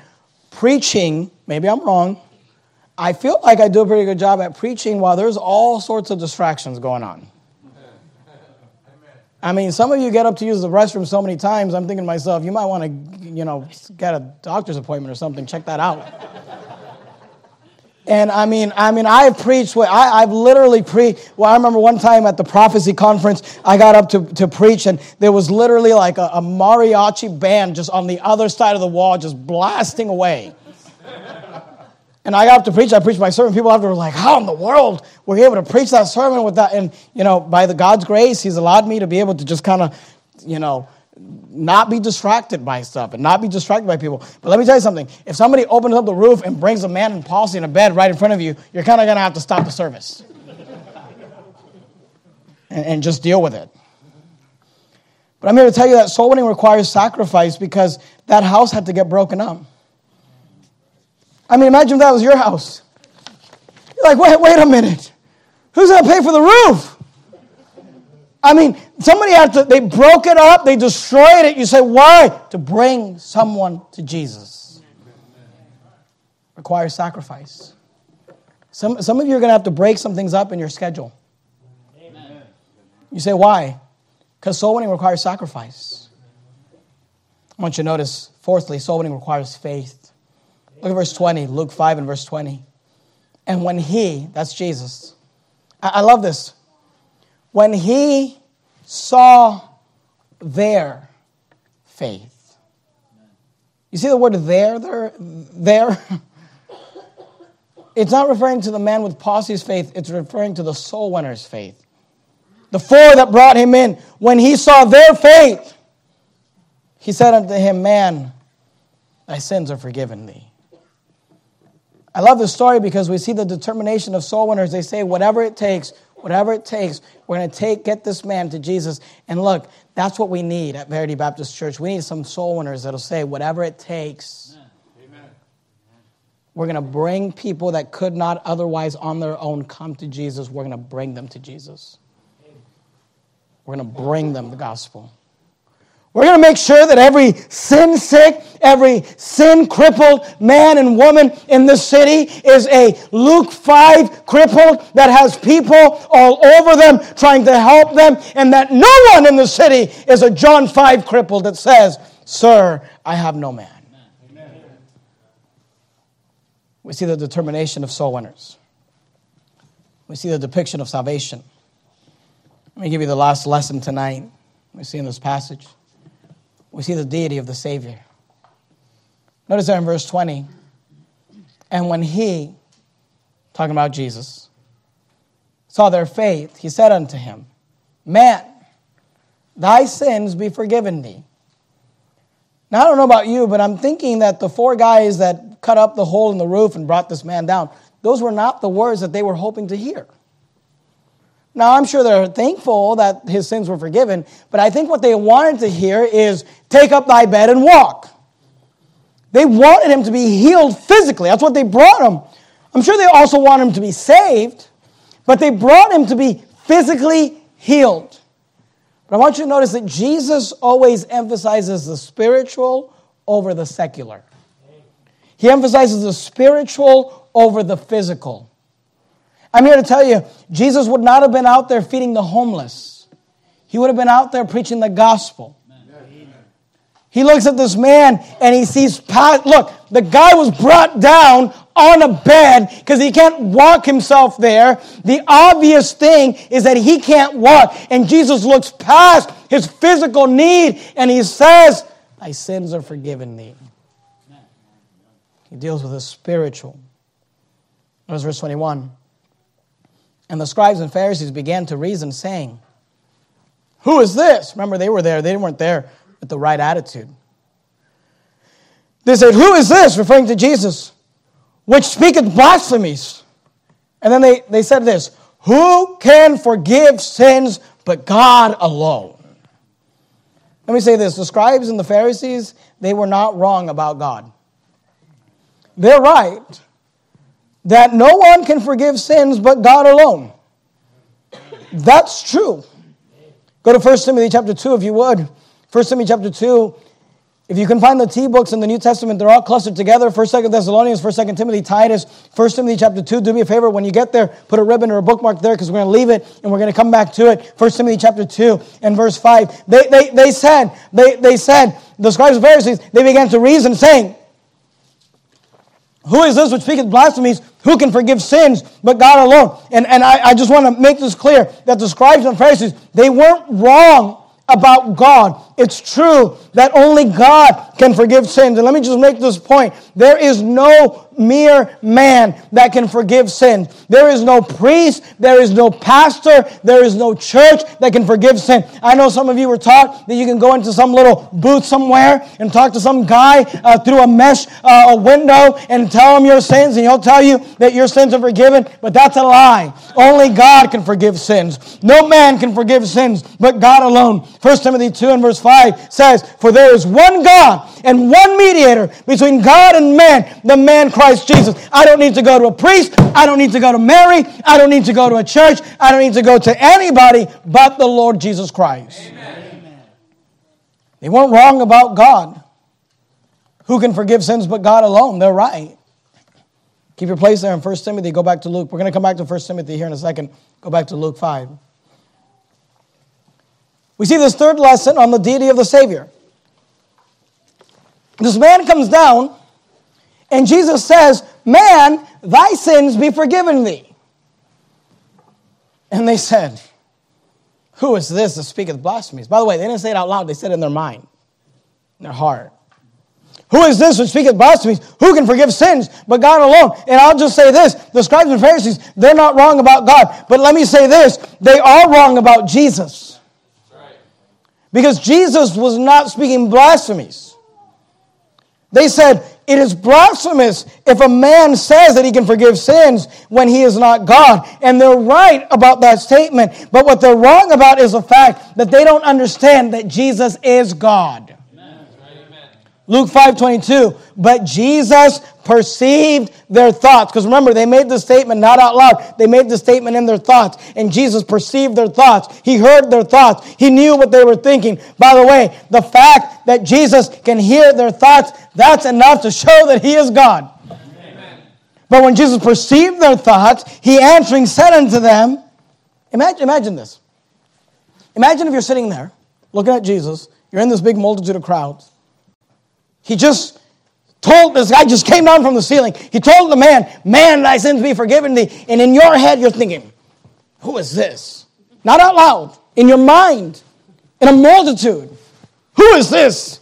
preaching. Maybe I'm wrong. I feel like I do a pretty good job at preaching while there's all sorts of distractions going on. I mean, some of you get up to use the restroom so many times, I'm thinking to myself, you might want to, you know, get a doctor's appointment or something, check that out. and I mean, I mean, I've preached, I, I've literally preached. Well, I remember one time at the prophecy conference, I got up to, to preach, and there was literally like a, a mariachi band just on the other side of the wall, just blasting away. And I got up to preach. I preached my sermon. People after were like, "How in the world were you able to preach that sermon with that?" And you know, by the God's grace, He's allowed me to be able to just kind of, you know, not be distracted by stuff and not be distracted by people. But let me tell you something: if somebody opens up the roof and brings a man in palsy in a bed right in front of you, you're kind of gonna have to stop the service and, and just deal with it. But I'm here to tell you that soul winning requires sacrifice because that house had to get broken up. I mean, imagine if that was your house. You're like, wait, wait a minute. Who's going to pay for the roof? I mean, somebody had to, they broke it up, they destroyed it. You say, why? To bring someone to Jesus. Requires sacrifice. Some, some of you are going to have to break some things up in your schedule. Amen. You say, why? Because soul winning requires sacrifice. I want you to notice, fourthly, soul winning requires faith. Look at verse 20, Luke 5 and verse 20. And when he, that's Jesus, I, I love this. When he saw their faith. You see the word there, there, there? It's not referring to the man with palsy's faith, it's referring to the soul winner's faith. The four that brought him in, when he saw their faith, he said unto him, Man, thy sins are forgiven thee. I love this story because we see the determination of soul winners. They say, whatever it takes, whatever it takes, we're going to take, get this man to Jesus. And look, that's what we need at Verity Baptist Church. We need some soul winners that'll say, whatever it takes. Amen. We're going to bring people that could not otherwise on their own come to Jesus. We're going to bring them to Jesus. We're going to bring them the gospel. We're going to make sure that every sin sick, every sin crippled man and woman in this city is a Luke 5 crippled that has people all over them trying to help them, and that no one in the city is a John 5 crippled that says, Sir, I have no man. we see the determination of soul winners. We see the depiction of salvation. Let me give you the last lesson tonight. We see in this passage. We see the deity of the Savior. Notice there in verse 20. And when he, talking about Jesus, saw their faith, he said unto him, Man, thy sins be forgiven thee. Now, I don't know about you, but I'm thinking that the four guys that cut up the hole in the roof and brought this man down, those were not the words that they were hoping to hear. Now, I'm sure they're thankful that his sins were forgiven, but I think what they wanted to hear is take up thy bed and walk. They wanted him to be healed physically. That's what they brought him. I'm sure they also want him to be saved, but they brought him to be physically healed. But I want you to notice that Jesus always emphasizes the spiritual over the secular. He emphasizes the spiritual over the physical. I'm here to tell you, Jesus would not have been out there feeding the homeless. He would have been out there preaching the gospel. He looks at this man and he sees, look, the guy was brought down on a bed because he can't walk himself there. The obvious thing is that he can't walk. And Jesus looks past his physical need and he says, Thy sins are forgiven thee. He deals with the spiritual. Notice verse 21. And the scribes and Pharisees began to reason, saying, Who is this? Remember, they were there. They weren't there with the right attitude. They said, Who is this? referring to Jesus, which speaketh blasphemies. And then they, they said this Who can forgive sins but God alone? Let me say this the scribes and the Pharisees, they were not wrong about God. They're right that no one can forgive sins but God alone. That's true. Go to 1 Timothy chapter 2 if you would. 1 Timothy chapter 2. If you can find the T books in the New Testament, they're all clustered together. 1st, 2nd Thessalonians, 1st, 2nd Timothy, Titus, 1 Timothy chapter 2. Do me a favor, when you get there, put a ribbon or a bookmark there because we're going to leave it and we're going to come back to it. 1 Timothy chapter 2 and verse 5. They, they, they said, they, they said, the scribes and Pharisees, they began to reason saying, who is this which speaketh blasphemies? Who can forgive sins but God alone? And, and I, I just want to make this clear that the scribes and Pharisees, they weren't wrong about God. It's true that only God can forgive sins. And let me just make this point. There is no mere man that can forgive sins. There is no priest, there is no pastor, there is no church that can forgive sin. I know some of you were taught that you can go into some little booth somewhere and talk to some guy uh, through a mesh, uh, a window, and tell him your sins, and he'll tell you that your sins are forgiven, but that's a lie. Only God can forgive sins. No man can forgive sins but God alone. 1 Timothy 2 and verse 5 says, For there is one God and one mediator between God and man, the man Christ Jesus. I don't need to go to a priest. I don't need to go to Mary. I don't need to go to a church. I don't need to go to anybody but the Lord Jesus Christ. Amen. They weren't wrong about God. Who can forgive sins but God alone? They're right. Keep your place there in 1 Timothy. Go back to Luke. We're going to come back to 1 Timothy here in a second. Go back to Luke 5. We see this third lesson on the deity of the Savior. This man comes down, and Jesus says, Man, thy sins be forgiven thee. And they said, Who is this that speaketh blasphemies? By the way, they didn't say it out loud, they said it in their mind, in their heart. Who is this which speaketh blasphemies? Who can forgive sins but God alone? And I'll just say this the scribes and Pharisees, they're not wrong about God. But let me say this they are wrong about Jesus. Because Jesus was not speaking blasphemies. They said, it is blasphemous if a man says that he can forgive sins when he is not God. And they're right about that statement. But what they're wrong about is the fact that they don't understand that Jesus is God. Luke 5 22. But Jesus perceived their thoughts. Because remember, they made the statement not out loud, they made the statement in their thoughts. And Jesus perceived their thoughts. He heard their thoughts. He knew what they were thinking. By the way, the fact that Jesus can hear their thoughts, that's enough to show that He is God. Amen. But when Jesus perceived their thoughts, He answering said unto them, Imagine, imagine this. Imagine if you're sitting there looking at Jesus, you're in this big multitude of crowds. He just told this guy just came down from the ceiling. He told the man, Man, thy sins be forgiven thee. And in your head, you're thinking, Who is this? Not out loud, in your mind, in a multitude. Who is this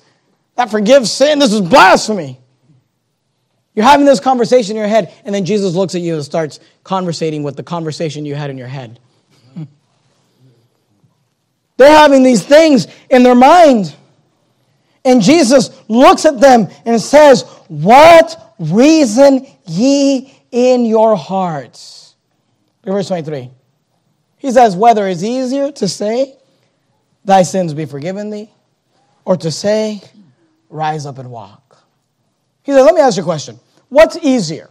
that forgives sin? This is blasphemy. You're having this conversation in your head, and then Jesus looks at you and starts conversating with the conversation you had in your head. They're having these things in their mind. And Jesus looks at them and says, What reason ye in your hearts? Verse 23. He says, Whether it's easier to say, Thy sins be forgiven thee, or to say, Rise up and walk. He says, Let me ask you a question. What's easier?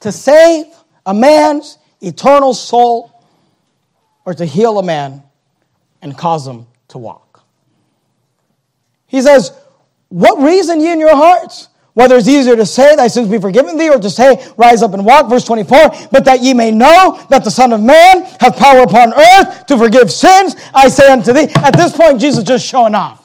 To save a man's eternal soul or to heal a man and cause him to walk? He says, What reason ye in your hearts? Whether it's easier to say, Thy sins be forgiven thee, or to say, Rise up and walk. Verse 24, but that ye may know that the Son of Man hath power upon earth to forgive sins, I say unto thee. At this point, Jesus just showing off.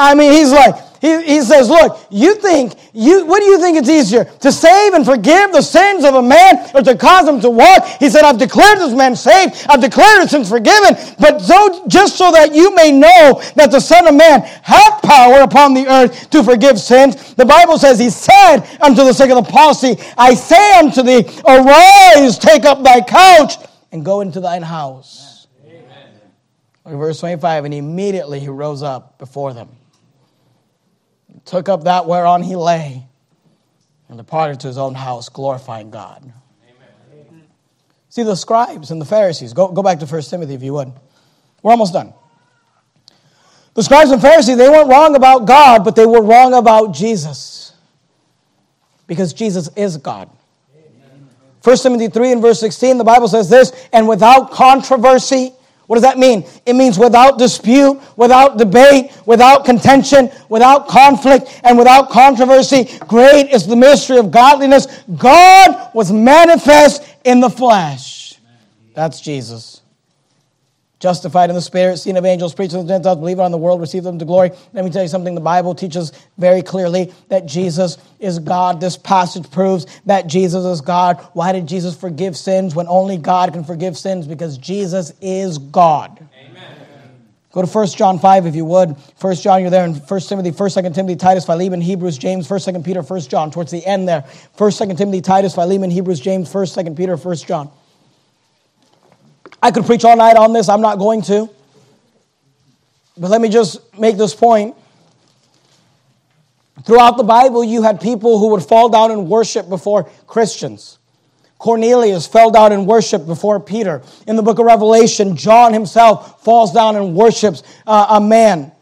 I mean, he's like, he, he says, Look, you think, you, what do you think it's easier? To save and forgive the sins of a man or to cause him to walk? He said, I've declared this man saved. I've declared his sins forgiven. But so, just so that you may know that the Son of Man hath power upon the earth to forgive sins, the Bible says, He said unto the sick of the palsy, I say unto thee, arise, take up thy couch, and go into thine house. Amen. Verse 25, and immediately he rose up before them took up that whereon he lay, and departed to his own house, glorifying God. Amen. See, the scribes and the Pharisees, go, go back to 1 Timothy if you would. We're almost done. The scribes and Pharisees, they weren't wrong about God, but they were wrong about Jesus. Because Jesus is God. 1 Timothy 3 and verse 16, the Bible says this, and without controversy, what does that mean? It means without dispute, without debate, without contention, without conflict, and without controversy. Great is the mystery of godliness. God was manifest in the flesh. That's Jesus justified in the Spirit, seen of angels, preached to the Gentiles, believe on the world, receive them to glory. Let me tell you something. The Bible teaches very clearly that Jesus is God. This passage proves that Jesus is God. Why did Jesus forgive sins when only God can forgive sins? Because Jesus is God. Amen. Go to 1 John 5 if you would. 1 John, you're there in 1 Timothy, 1 2 Timothy, Titus, Philemon, Hebrews, James, 1 2 Peter, 1 John, towards the end there. 1 2 Timothy, Titus, Philemon, Hebrews, James, 1 2 Peter, 1 John. I could preach all night on this, I'm not going to. But let me just make this point. Throughout the Bible, you had people who would fall down and worship before Christians. Cornelius fell down and worshiped before Peter. In the book of Revelation, John himself falls down and worships uh, a man,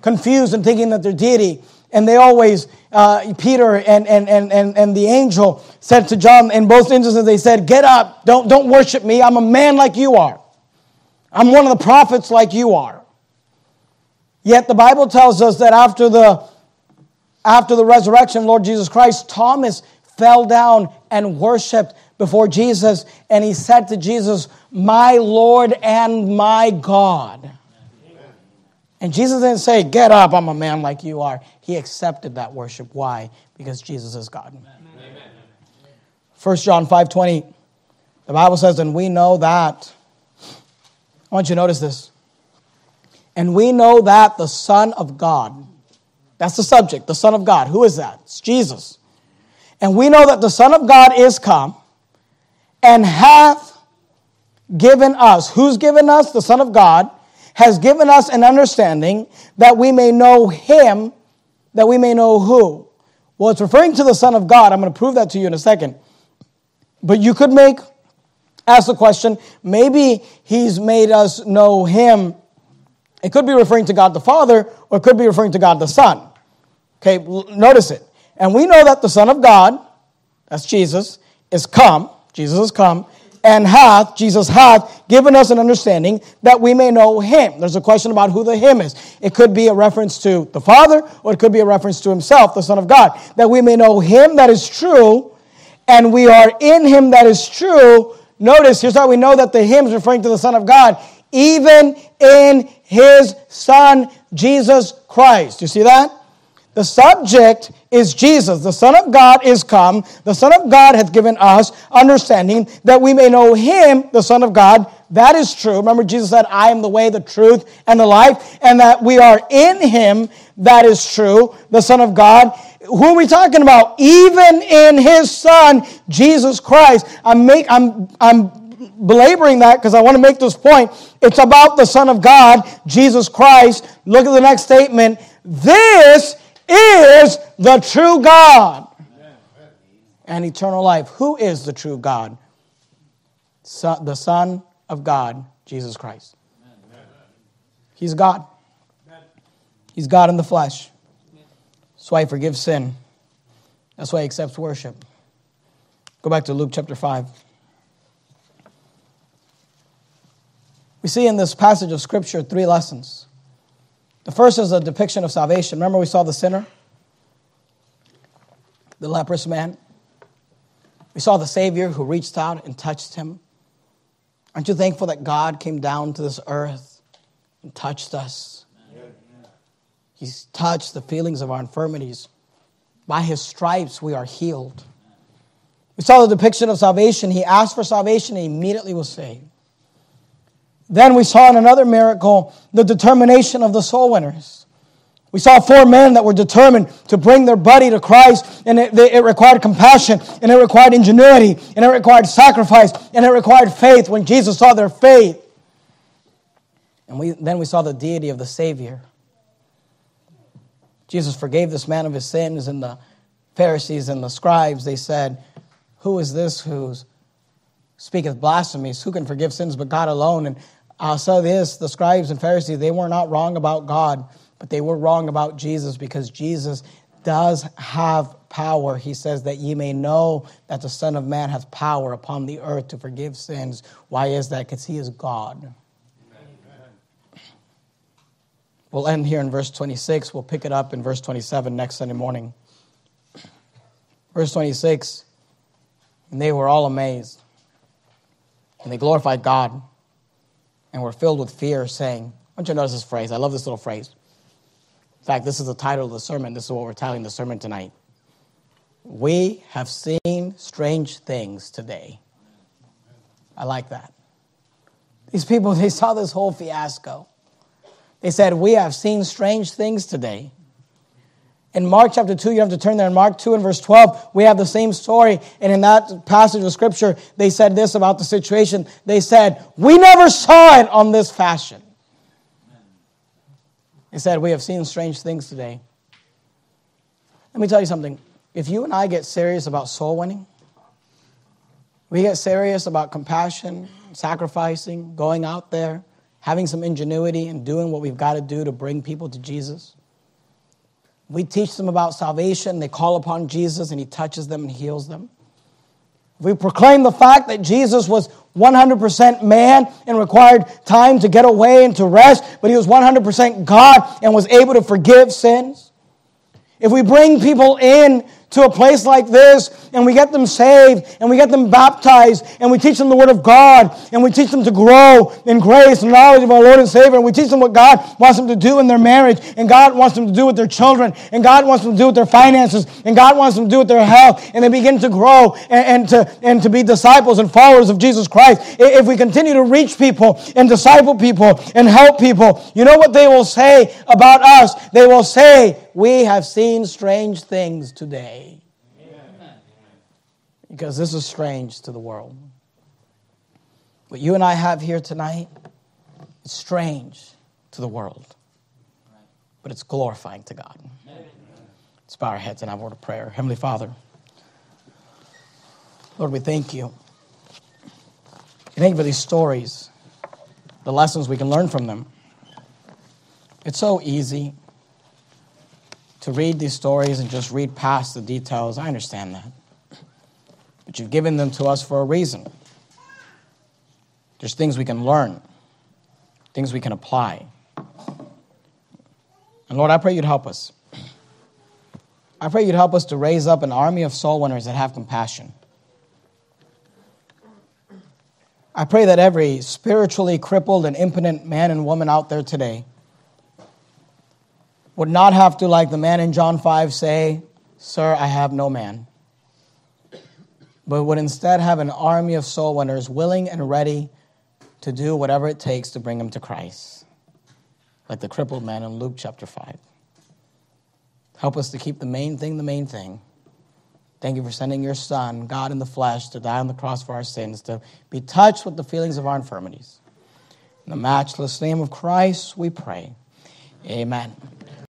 confused and thinking that they're deity. And they always, uh, Peter and, and, and, and, and the angel said to John, in both instances, they said, Get up, don't, don't worship me. I'm a man like you are. I'm one of the prophets like you are. Yet the Bible tells us that after the, after the resurrection, Lord Jesus Christ, Thomas fell down and worshiped before Jesus, and he said to Jesus, My Lord and my God. And Jesus didn't say, Get up, I'm a man like you are. He accepted that worship. Why? Because Jesus is God. Amen. 1 John 5 20, the Bible says, And we know that. I want you to notice this. And we know that the Son of God, that's the subject, the Son of God. Who is that? It's Jesus. And we know that the Son of God is come and hath given us. Who's given us? The Son of God has given us an understanding that we may know him, that we may know who. Well, it's referring to the Son of God. I'm going to prove that to you in a second. But you could make, ask the question, maybe he's made us know him. It could be referring to God the Father, or it could be referring to God the Son. Okay, notice it. And we know that the Son of God, that's Jesus, is come. Jesus has come and hath, Jesus hath, given us an understanding that we may know him. There's a question about who the him is. It could be a reference to the Father, or it could be a reference to himself, the Son of God, that we may know him that is true, and we are in him that is true. Notice, here's how we know that the him is referring to the Son of God, even in his Son Jesus Christ. You see that? The subject is Jesus. The Son of God is come. The Son of God hath given us understanding that we may know him, the Son of God. That is true. Remember, Jesus said, I am the way, the truth, and the life, and that we are in him. That is true. The Son of God. Who are we talking about? Even in his Son, Jesus Christ. I'm, make, I'm, I'm belaboring that because I want to make this point. It's about the Son of God, Jesus Christ. Look at the next statement. This is the true God and eternal life. Who is the true God? The Son of God, Jesus Christ. He's God. He's God in the flesh. That's why he forgives sin. That's why he accepts worship. Go back to Luke chapter 5. We see in this passage of Scripture three lessons. The first is a depiction of salvation. Remember, we saw the sinner, the leprous man. We saw the Savior who reached out and touched him. Aren't you thankful that God came down to this earth and touched us? He's touched the feelings of our infirmities. By his stripes, we are healed. We saw the depiction of salvation. He asked for salvation and immediately was saved. Then we saw in another miracle the determination of the soul winners. We saw four men that were determined to bring their buddy to Christ, and it, it, required compassion, and it required ingenuity, and it required sacrifice, and it required faith when Jesus saw their faith. And we, then we saw the deity of the Savior. Jesus forgave this man of his sins, and the Pharisees and the scribes, they said, Who is this who speaketh blasphemies? Who can forgive sins but God alone? And Uh, I'll say this the scribes and Pharisees, they were not wrong about God, but they were wrong about Jesus because Jesus does have power. He says that ye may know that the Son of Man hath power upon the earth to forgive sins. Why is that? Because he is God. Amen. We'll end here in verse 26. We'll pick it up in verse 27 next Sunday morning. Verse 26 And they were all amazed, and they glorified God and were filled with fear, saying, I want you to notice this phrase. I love this little phrase. In fact, this is the title of the sermon. This is what we're titling the sermon tonight. We have seen strange things today. I like that. These people, they saw this whole fiasco. They said, We have seen strange things today. In Mark chapter 2, you have to turn there. In Mark 2 and verse 12, we have the same story. And in that passage of scripture, they said this about the situation. They said, We never saw it on this fashion. They said, We have seen strange things today. Let me tell you something. If you and I get serious about soul winning, we get serious about compassion, sacrificing, going out there, having some ingenuity, and doing what we've got to do to bring people to Jesus we teach them about salvation. They call upon Jesus and he touches them and heals them. We proclaim the fact that Jesus was 100% man and required time to get away and to rest, but he was 100% God and was able to forgive sins. If we bring people in to a place like this and we get them saved and we get them baptized and we teach them the Word of God and we teach them to grow in grace and knowledge of our Lord and Savior and we teach them what God wants them to do in their marriage and God wants them to do with their children and God wants them to do with their finances and God wants them to do with their health and they begin to grow and, and to, and to be disciples and followers of Jesus Christ. If we continue to reach people and disciple people and help people, you know what they will say about us? They will say, we have seen strange things today. Because this is strange to the world. What you and I have here tonight is strange to the world, but it's glorifying to God. Let's bow our heads and have a word of prayer. Heavenly Father, Lord, we thank you. We thank you for these stories, the lessons we can learn from them. It's so easy to read these stories and just read past the details. I understand that. But you've given them to us for a reason. There's things we can learn, things we can apply. And Lord, I pray you'd help us. I pray you'd help us to raise up an army of soul winners that have compassion. I pray that every spiritually crippled and impotent man and woman out there today would not have to, like the man in John 5, say, Sir, I have no man, but would instead have an army of soul winners willing and ready to do whatever it takes to bring him to Christ, like the crippled man in Luke chapter 5. Help us to keep the main thing the main thing. Thank you for sending your Son, God in the flesh, to die on the cross for our sins, to be touched with the feelings of our infirmities. In the matchless name of Christ, we pray. Amen.